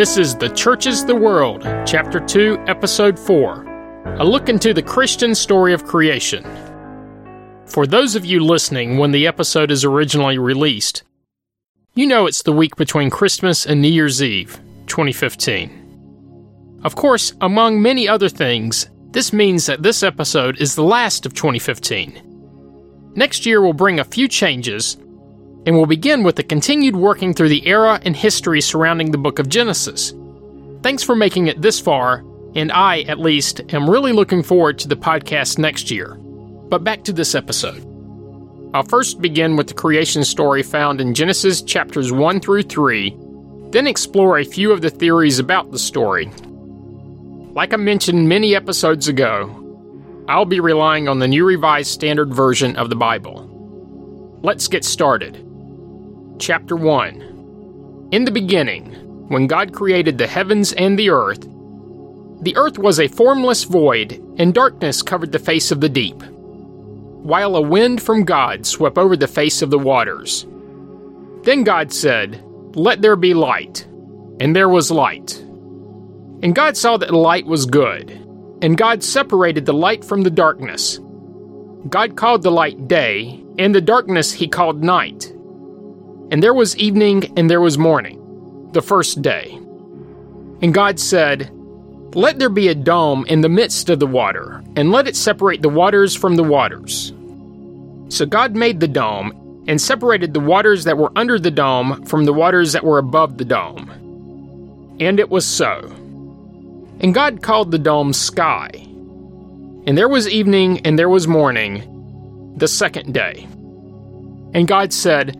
This is The Church is the World, Chapter 2, Episode 4 A look into the Christian story of creation. For those of you listening when the episode is originally released, you know it's the week between Christmas and New Year's Eve, 2015. Of course, among many other things, this means that this episode is the last of 2015. Next year will bring a few changes and we'll begin with the continued working through the era and history surrounding the book of Genesis. Thanks for making it this far, and I, at least, am really looking forward to the podcast next year. But back to this episode. I'll first begin with the creation story found in Genesis chapters 1 through 3, then explore a few of the theories about the story. Like I mentioned many episodes ago, I'll be relying on the New Revised Standard Version of the Bible. Let's get started. Chapter 1 In the beginning, when God created the heavens and the earth, the earth was a formless void, and darkness covered the face of the deep, while a wind from God swept over the face of the waters. Then God said, Let there be light. And there was light. And God saw that light was good, and God separated the light from the darkness. God called the light day, and the darkness he called night. And there was evening and there was morning, the first day. And God said, Let there be a dome in the midst of the water, and let it separate the waters from the waters. So God made the dome, and separated the waters that were under the dome from the waters that were above the dome. And it was so. And God called the dome sky. And there was evening and there was morning, the second day. And God said,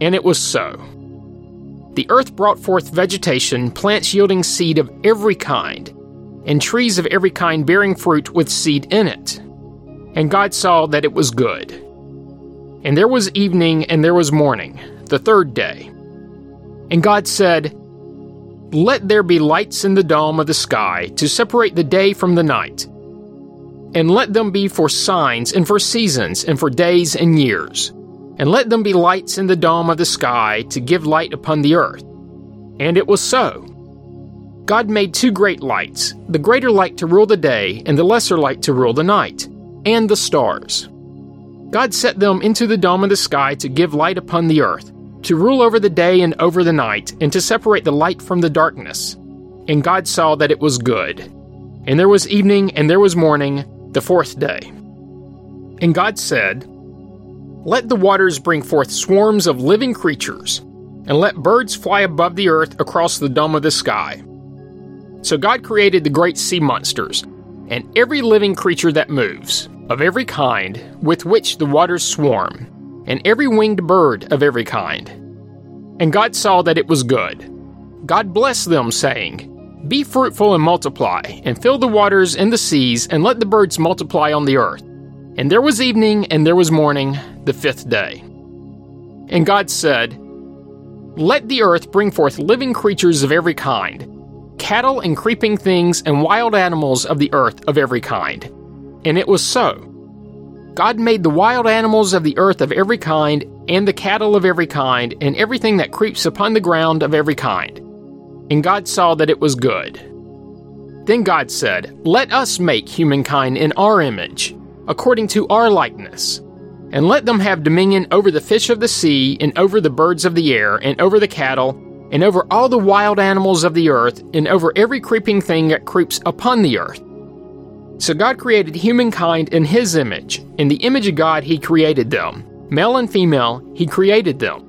and it was so. The earth brought forth vegetation, plants yielding seed of every kind, and trees of every kind bearing fruit with seed in it. And God saw that it was good. And there was evening and there was morning, the third day. And God said, Let there be lights in the dome of the sky to separate the day from the night. And let them be for signs and for seasons and for days and years and let them be lights in the dome of the sky to give light upon the earth. And it was so. God made two great lights, the greater light to rule the day, and the lesser light to rule the night, and the stars. God set them into the dome of the sky to give light upon the earth, to rule over the day and over the night, and to separate the light from the darkness. And God saw that it was good. And there was evening and there was morning, the fourth day. And God said, let the waters bring forth swarms of living creatures, and let birds fly above the earth across the dome of the sky. So God created the great sea monsters, and every living creature that moves, of every kind, with which the waters swarm, and every winged bird of every kind. And God saw that it was good. God blessed them, saying, Be fruitful and multiply, and fill the waters and the seas, and let the birds multiply on the earth. And there was evening and there was morning, the fifth day. And God said, Let the earth bring forth living creatures of every kind, cattle and creeping things and wild animals of the earth of every kind. And it was so. God made the wild animals of the earth of every kind, and the cattle of every kind, and everything that creeps upon the ground of every kind. And God saw that it was good. Then God said, Let us make humankind in our image according to our likeness. And let them have dominion over the fish of the sea, and over the birds of the air, and over the cattle, and over all the wild animals of the earth, and over every creeping thing that creeps upon the earth. So God created humankind in his image. In the image of God, he created them. Male and female, he created them.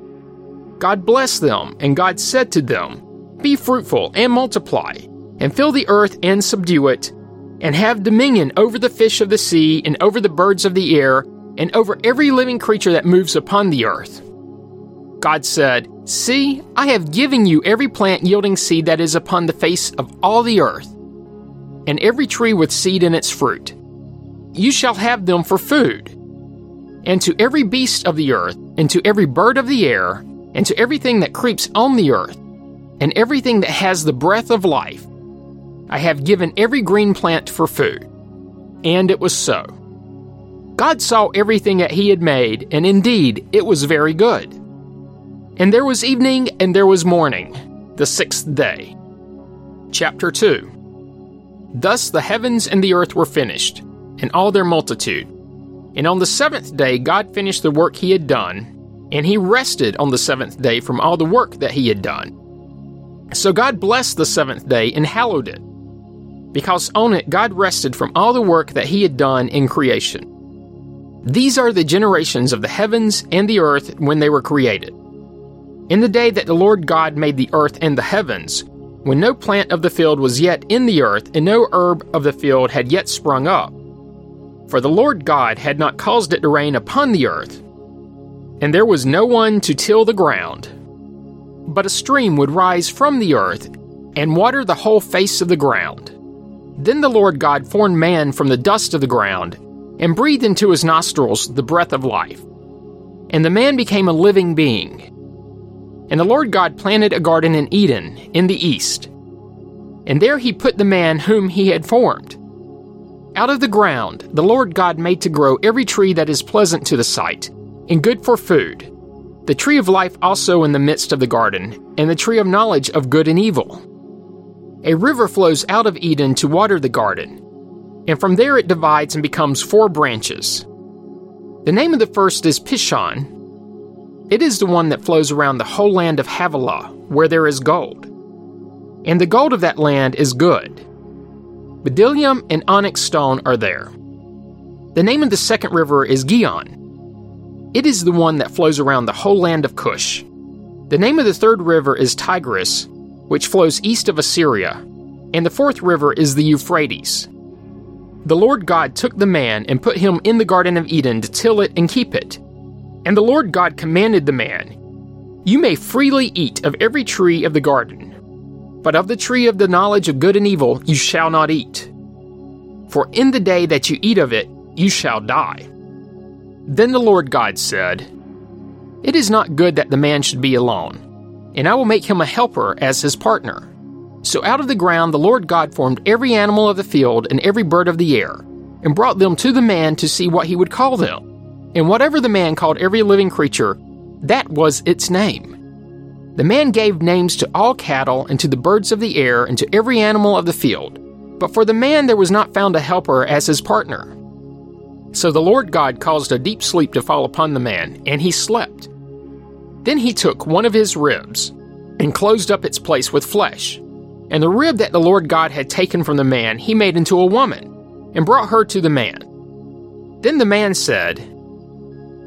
God blessed them, and God said to them, Be fruitful and multiply, and fill the earth and subdue it and have dominion over the fish of the sea, and over the birds of the air, and over every living creature that moves upon the earth. God said, See, I have given you every plant yielding seed that is upon the face of all the earth, and every tree with seed in its fruit. You shall have them for food. And to every beast of the earth, and to every bird of the air, and to everything that creeps on the earth, and everything that has the breath of life, I have given every green plant for food. And it was so. God saw everything that He had made, and indeed it was very good. And there was evening and there was morning, the sixth day. Chapter 2 Thus the heavens and the earth were finished, and all their multitude. And on the seventh day God finished the work He had done, and He rested on the seventh day from all the work that He had done. So God blessed the seventh day and hallowed it because on it God rested from all the work that he had done in creation. These are the generations of the heavens and the earth when they were created. In the day that the Lord God made the earth and the heavens, when no plant of the field was yet in the earth, and no herb of the field had yet sprung up, for the Lord God had not caused it to rain upon the earth, and there was no one to till the ground, but a stream would rise from the earth and water the whole face of the ground. Then the Lord God formed man from the dust of the ground, and breathed into his nostrils the breath of life. And the man became a living being. And the Lord God planted a garden in Eden, in the east. And there he put the man whom he had formed. Out of the ground the Lord God made to grow every tree that is pleasant to the sight, and good for food, the tree of life also in the midst of the garden, and the tree of knowledge of good and evil. A river flows out of Eden to water the garden, and from there it divides and becomes four branches. The name of the first is Pishon. It is the one that flows around the whole land of Havilah, where there is gold. And the gold of that land is good. Bdellium and onyx stone are there. The name of the second river is Gihon. It is the one that flows around the whole land of Cush. The name of the third river is Tigris, which flows east of Assyria, and the fourth river is the Euphrates. The Lord God took the man and put him in the Garden of Eden to till it and keep it. And the Lord God commanded the man, You may freely eat of every tree of the garden, but of the tree of the knowledge of good and evil you shall not eat. For in the day that you eat of it, you shall die. Then the Lord God said, It is not good that the man should be alone and I will make him a helper as his partner. So out of the ground the Lord God formed every animal of the field and every bird of the air, and brought them to the man to see what he would call them. And whatever the man called every living creature, that was its name. The man gave names to all cattle, and to the birds of the air, and to every animal of the field. But for the man there was not found a helper as his partner. So the Lord God caused a deep sleep to fall upon the man, and he slept. Then he took one of his ribs and closed up its place with flesh. And the rib that the Lord God had taken from the man he made into a woman, and brought her to the man. Then the man said,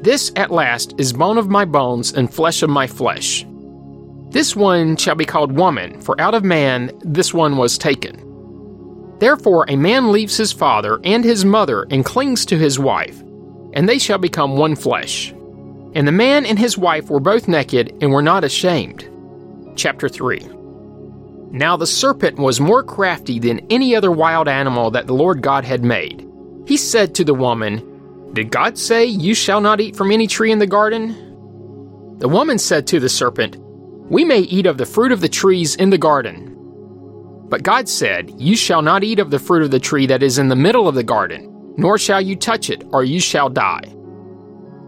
This at last is bone of my bones and flesh of my flesh. This one shall be called woman, for out of man this one was taken. Therefore a man leaves his father and his mother and clings to his wife, and they shall become one flesh. And the man and his wife were both naked and were not ashamed. Chapter 3 Now the serpent was more crafty than any other wild animal that the Lord God had made. He said to the woman, Did God say, You shall not eat from any tree in the garden? The woman said to the serpent, We may eat of the fruit of the trees in the garden. But God said, You shall not eat of the fruit of the tree that is in the middle of the garden, nor shall you touch it, or you shall die.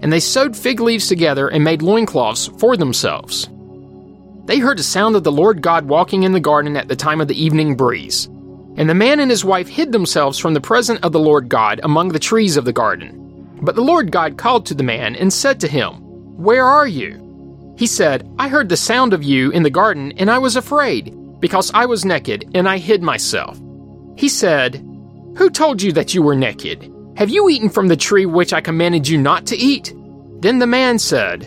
and they sewed fig leaves together and made loincloths for themselves. They heard the sound of the Lord God walking in the garden at the time of the evening breeze. And the man and his wife hid themselves from the presence of the Lord God among the trees of the garden. But the Lord God called to the man and said to him, Where are you? He said, I heard the sound of you in the garden, and I was afraid, because I was naked, and I hid myself. He said, Who told you that you were naked? Have you eaten from the tree which I commanded you not to eat? Then the man said,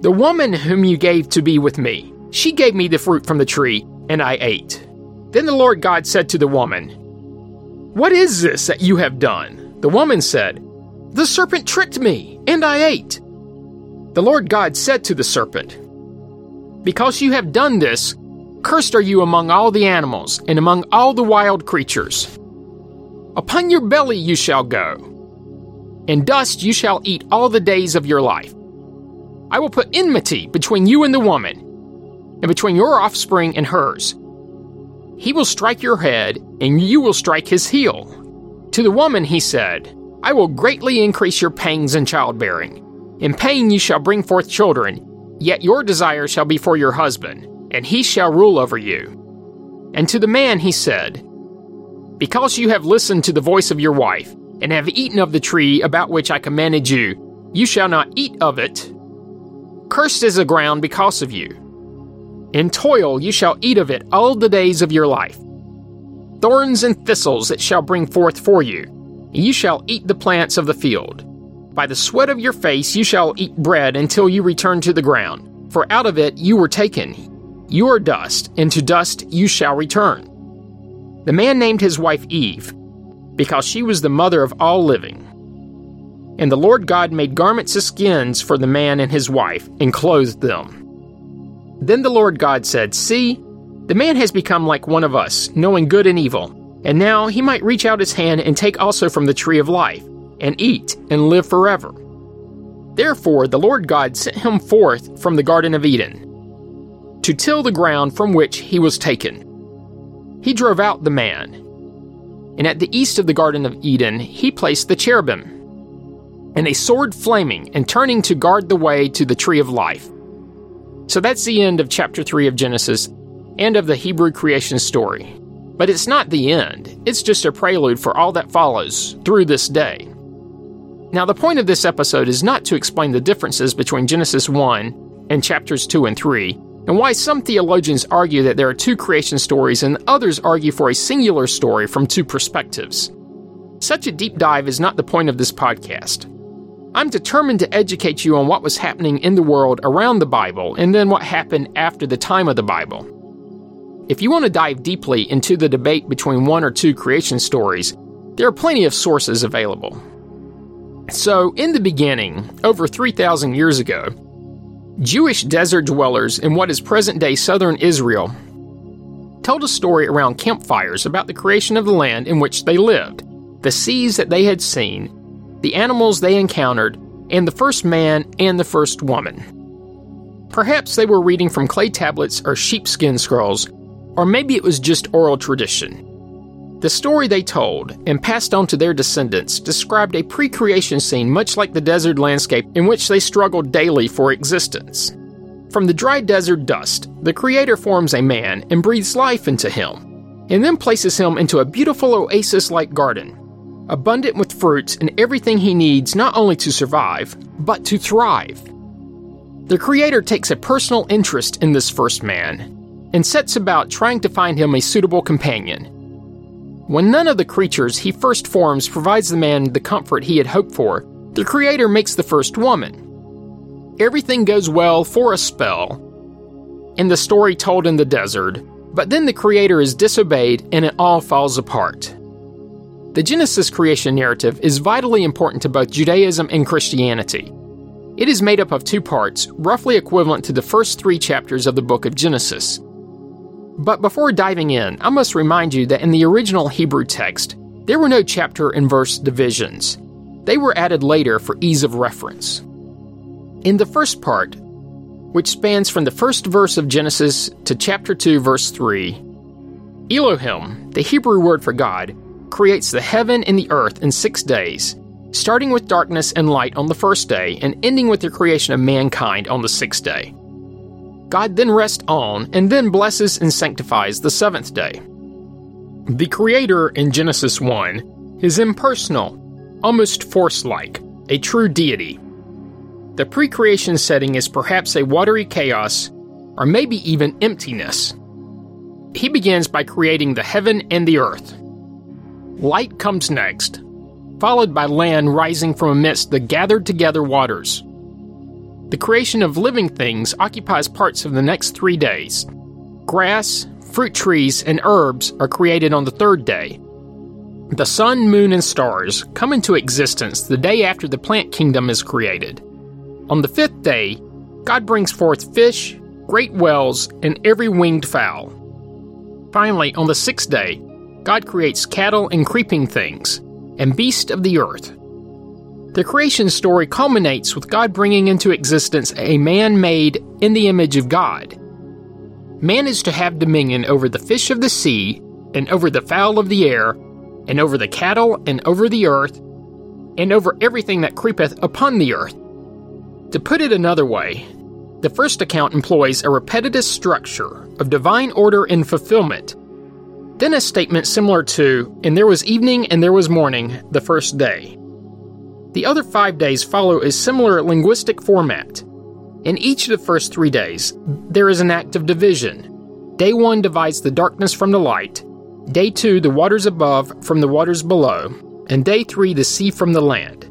The woman whom you gave to be with me, she gave me the fruit from the tree, and I ate. Then the Lord God said to the woman, What is this that you have done? The woman said, The serpent tricked me, and I ate. The Lord God said to the serpent, Because you have done this, cursed are you among all the animals and among all the wild creatures. Upon your belly you shall go, and dust you shall eat all the days of your life. I will put enmity between you and the woman, and between your offspring and hers. He will strike your head, and you will strike his heel. To the woman he said, I will greatly increase your pangs in childbearing. In pain you shall bring forth children, yet your desire shall be for your husband, and he shall rule over you. And to the man he said, Because you have listened to the voice of your wife, and have eaten of the tree about which I commanded you, you shall not eat of it. Cursed is the ground because of you. In toil you shall eat of it all the days of your life. Thorns and thistles it shall bring forth for you, and you shall eat the plants of the field. By the sweat of your face you shall eat bread until you return to the ground, for out of it you were taken. You are dust, and to dust you shall return. The man named his wife Eve, because she was the mother of all living. And the Lord God made garments of skins for the man and his wife, and clothed them. Then the Lord God said, See, the man has become like one of us, knowing good and evil, and now he might reach out his hand and take also from the tree of life and eat and live forever. Therefore, the Lord God sent him forth from the Garden of Eden to till the ground from which he was taken. He drove out the man, and at the east of the Garden of Eden he placed the cherubim, and a sword flaming and turning to guard the way to the tree of life. So that's the end of chapter 3 of Genesis and of the Hebrew creation story. But it's not the end, it's just a prelude for all that follows through this day. Now, the point of this episode is not to explain the differences between Genesis 1 and chapters 2 and 3, and why some theologians argue that there are two creation stories and others argue for a singular story from two perspectives. Such a deep dive is not the point of this podcast. I'm determined to educate you on what was happening in the world around the Bible and then what happened after the time of the Bible. If you want to dive deeply into the debate between one or two creation stories, there are plenty of sources available. So, in the beginning, over 3,000 years ago, Jewish desert dwellers in what is present day southern Israel told a story around campfires about the creation of the land in which they lived, the seas that they had seen, the animals they encountered, and the first man and the first woman. Perhaps they were reading from clay tablets or sheepskin scrolls, or maybe it was just oral tradition. The story they told, and passed on to their descendants, described a pre creation scene much like the desert landscape in which they struggled daily for existence. From the dry desert dust, the Creator forms a man and breathes life into him, and then places him into a beautiful oasis like garden, abundant with fruits and everything he needs not only to survive, but to thrive. The Creator takes a personal interest in this first man and sets about trying to find him a suitable companion when none of the creatures he first forms provides the man the comfort he had hoped for, the Creator makes the first woman. Everything goes well for a spell, in the story told in the desert, but then the Creator is disobeyed and it all falls apart. The Genesis creation narrative is vitally important to both Judaism and Christianity. It is made up of two parts, roughly equivalent to the first three chapters of the book of Genesis. But before diving in, I must remind you that in the original Hebrew text, there were no chapter and verse divisions. They were added later for ease of reference. In the first part, which spans from the first verse of Genesis to chapter 2, verse 3, Elohim, the Hebrew word for God, creates the heaven and the earth in six days, starting with darkness and light on the first day and ending with the creation of mankind on the sixth day. God then rests on and then blesses and sanctifies the seventh day. The Creator in Genesis 1 is impersonal, almost force like, a true deity. The pre creation setting is perhaps a watery chaos, or maybe even emptiness. He begins by creating the heaven and the earth. Light comes next, followed by land rising from amidst the gathered together waters. The creation of living things occupies parts of the next three days. Grass, fruit trees, and herbs are created on the third day. The sun, moon, and stars come into existence the day after the plant kingdom is created. On the fifth day, God brings forth fish, great whales, and every winged fowl. Finally, on the sixth day, God creates cattle and creeping things, and beasts of the earth. The creation story culminates with God bringing into existence a man made in the image of God. Man is to have dominion over the fish of the sea, and over the fowl of the air, and over the cattle, and over the earth, and over everything that creepeth upon the earth. To put it another way, the first account employs a repetitive structure of divine order and fulfillment. Then a statement similar to, And there was evening and there was morning, the first day. The other five days follow a similar linguistic format. In each of the first three days, there is an act of division. Day one divides the darkness from the light, day two, the waters above from the waters below, and day three, the sea from the land.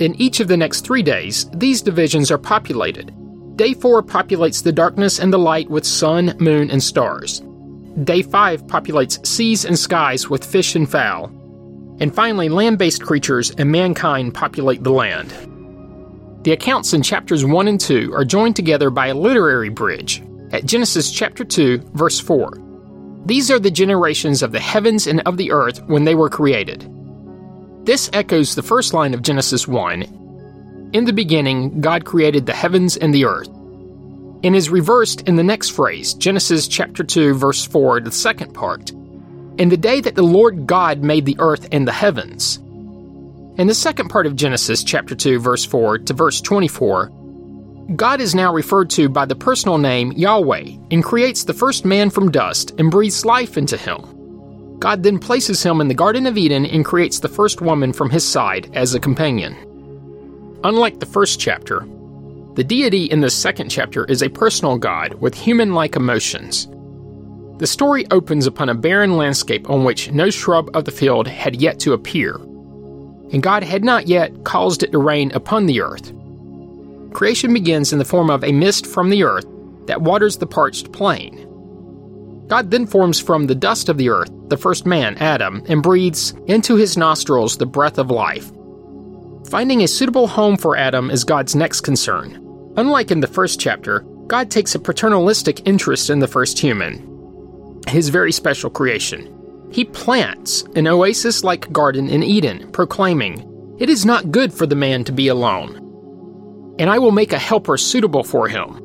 In each of the next three days, these divisions are populated. Day 4 populates the darkness and the light with sun, moon, and stars. Day 5 populates seas and skies with fish and fowl. And finally, land based creatures and mankind populate the land. The accounts in chapters 1 and 2 are joined together by a literary bridge at Genesis chapter 2, verse 4. These are the generations of the heavens and of the earth when they were created. This echoes the first line of Genesis 1 in the beginning, God created the heavens and the earth. And is reversed in the next phrase, Genesis chapter 2, verse 4, the second part. In the day that the Lord God made the earth and the heavens. In the second part of Genesis chapter 2, verse 4 to verse 24, God is now referred to by the personal name Yahweh and creates the first man from dust and breathes life into him. God then places him in the Garden of Eden and creates the first woman from his side as a companion. Unlike the first chapter, the deity in the second chapter is a personal god with human like emotions. The story opens upon a barren landscape on which no shrub of the field had yet to appear, and God had not yet caused it to rain upon the earth. Creation begins in the form of a mist from the earth that waters the parched plain. God then forms from the dust of the earth the first man, Adam, and breathes into his nostrils the breath of life. Finding a suitable home for Adam is God's next concern. Unlike in the first chapter, God takes a paternalistic interest in the first human, his very special creation. He plants an oasis like garden in Eden, proclaiming, It is not good for the man to be alone, and I will make a helper suitable for him.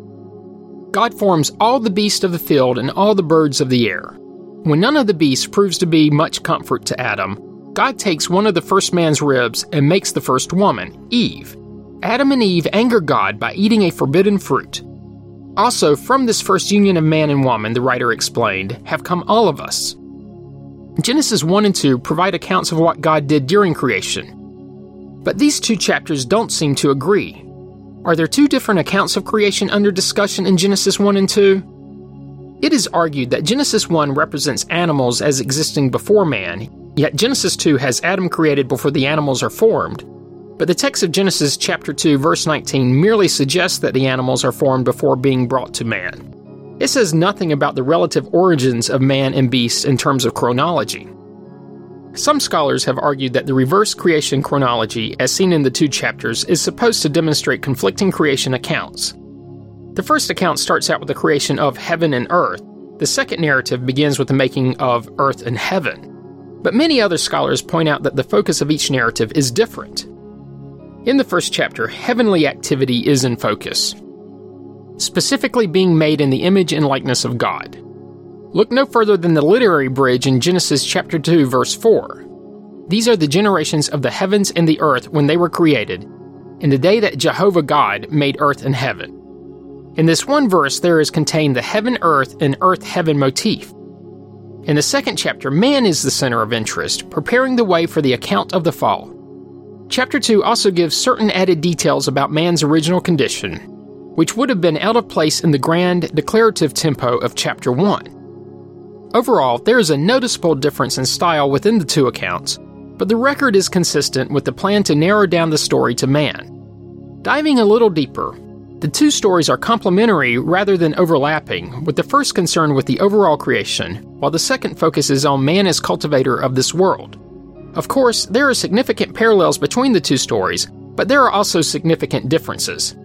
God forms all the beasts of the field and all the birds of the air. When none of the beasts proves to be much comfort to Adam, God takes one of the first man's ribs and makes the first woman, Eve. Adam and Eve anger God by eating a forbidden fruit. Also, from this first union of man and woman, the writer explained, have come all of us. Genesis 1 and 2 provide accounts of what God did during creation. But these two chapters don't seem to agree. Are there two different accounts of creation under discussion in Genesis 1 and 2? It is argued that Genesis 1 represents animals as existing before man, Yet Genesis 2 has Adam created before the animals are formed. But the text of Genesis chapter 2 verse 19 merely suggests that the animals are formed before being brought to man. It says nothing about the relative origins of man and beast in terms of chronology. Some scholars have argued that the reverse creation chronology, as seen in the two chapters, is supposed to demonstrate conflicting creation accounts. The first account starts out with the creation of heaven and earth. The second narrative begins with the making of earth and heaven. But many other scholars point out that the focus of each narrative is different. In the first chapter, heavenly activity is in focus, specifically being made in the image and likeness of God. Look no further than the literary bridge in Genesis chapter 2 verse 4. These are the generations of the heavens and the earth when they were created, in the day that Jehovah God made earth and heaven. In this one verse there is contained the heaven earth and earth heaven motif. In the second chapter, man is the center of interest, preparing the way for the account of the fall. Chapter 2 also gives certain added details about man's original condition, which would have been out of place in the grand declarative tempo of Chapter 1. Overall, there is a noticeable difference in style within the two accounts, but the record is consistent with the plan to narrow down the story to man. Diving a little deeper, the two stories are complementary rather than overlapping, with the first concerned with the overall creation, while the second focuses on man as cultivator of this world. Of course, there are significant parallels between the two stories, but there are also significant differences.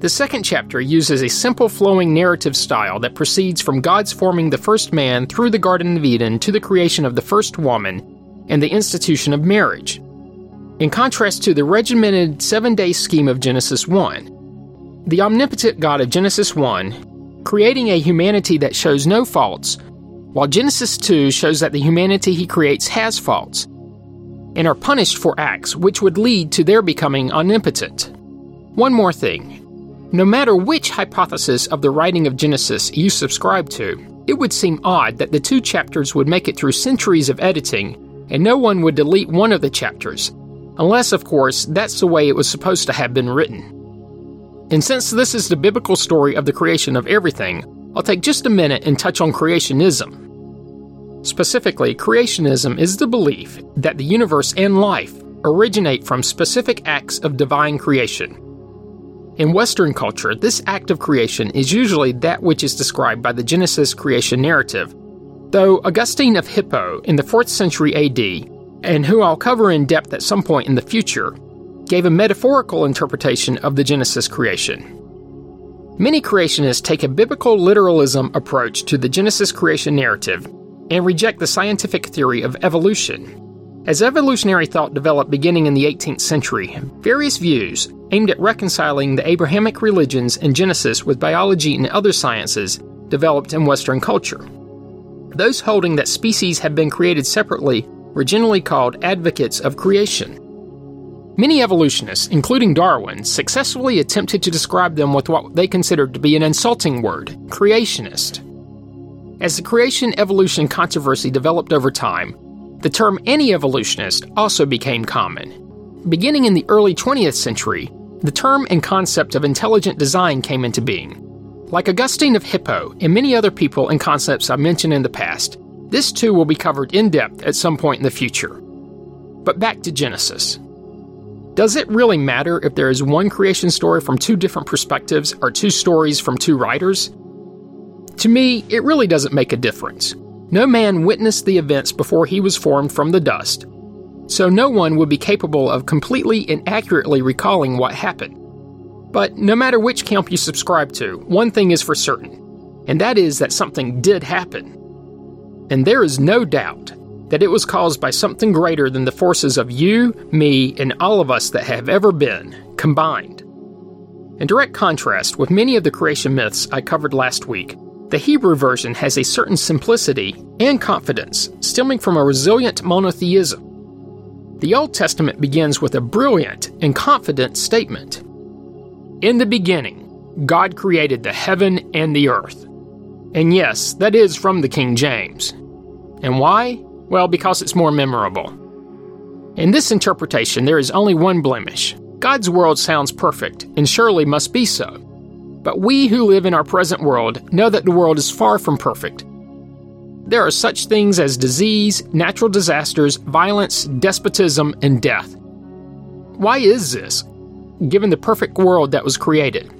The second chapter uses a simple flowing narrative style that proceeds from God's forming the first man through the Garden of Eden to the creation of the first woman and the institution of marriage. In contrast to the regimented seven day scheme of Genesis 1, the omnipotent God of Genesis 1, creating a humanity that shows no faults, while Genesis 2 shows that the humanity he creates has faults and are punished for acts which would lead to their becoming omnipotent. One more thing. No matter which hypothesis of the writing of Genesis you subscribe to, it would seem odd that the two chapters would make it through centuries of editing and no one would delete one of the chapters, unless, of course, that's the way it was supposed to have been written. And since this is the biblical story of the creation of everything, I'll take just a minute and touch on creationism. Specifically, creationism is the belief that the universe and life originate from specific acts of divine creation. In Western culture, this act of creation is usually that which is described by the Genesis creation narrative, though Augustine of Hippo in the 4th century AD, and who I'll cover in depth at some point in the future, gave a metaphorical interpretation of the Genesis creation. Many creationists take a biblical literalism approach to the Genesis creation narrative and reject the scientific theory of evolution. As evolutionary thought developed beginning in the 18th century, various views aimed at reconciling the Abrahamic religions and Genesis with biology and other sciences developed in Western culture. Those holding that species have been created separately were generally called advocates of creation. Many evolutionists, including Darwin, successfully attempted to describe them with what they considered to be an insulting word creationist. As the creation evolution controversy developed over time, the term anti evolutionist also became common. Beginning in the early 20th century, the term and concept of intelligent design came into being. Like Augustine of Hippo and many other people and concepts I've mentioned in the past, this too will be covered in depth at some point in the future. But back to Genesis. Does it really matter if there is one creation story from two different perspectives or two stories from two writers? To me, it really doesn't make a difference. No man witnessed the events before he was formed from the dust, so no one would be capable of completely and accurately recalling what happened. But no matter which camp you subscribe to, one thing is for certain, and that is that something did happen. And there is no doubt that it was caused by something greater than the forces of you, me, and all of us that have ever been, combined. In direct contrast with many of the creation myths I covered last week, the Hebrew version has a certain simplicity and confidence stemming from a resilient monotheism. The Old Testament begins with a brilliant and confident statement In the beginning, God created the heaven and the earth. And yes, that is from the King James. And why? Well, because it's more memorable. In this interpretation, there is only one blemish. God's world sounds perfect, and surely must be so. But we who live in our present world know that the world is far from perfect. There are such things as disease, natural disasters, violence, despotism, and death. Why is this, given the perfect world that was created?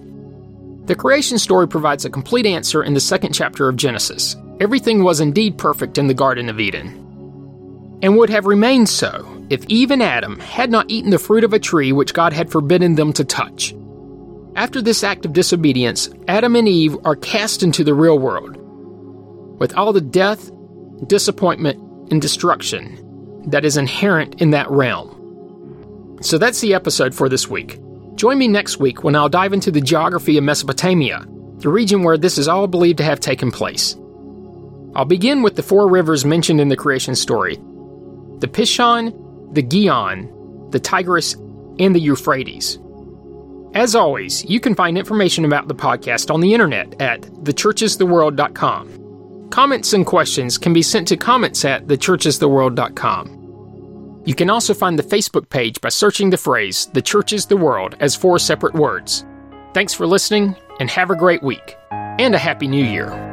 The creation story provides a complete answer in the second chapter of Genesis. Everything was indeed perfect in the Garden of Eden, and would have remained so if Eve and Adam had not eaten the fruit of a tree which God had forbidden them to touch. After this act of disobedience, Adam and Eve are cast into the real world, with all the death, disappointment, and destruction that is inherent in that realm. So that's the episode for this week. Join me next week when I'll dive into the geography of Mesopotamia, the region where this is all believed to have taken place. I'll begin with the four rivers mentioned in the creation story the Pishon, the Gihon, the Tigris, and the Euphrates. As always, you can find information about the podcast on the internet at thechurchistheworld.com. Comments and questions can be sent to comments at thechurchistheworld.com. You can also find the Facebook page by searching the phrase, The Church is the World, as four separate words. Thanks for listening, and have a great week, and a Happy New Year.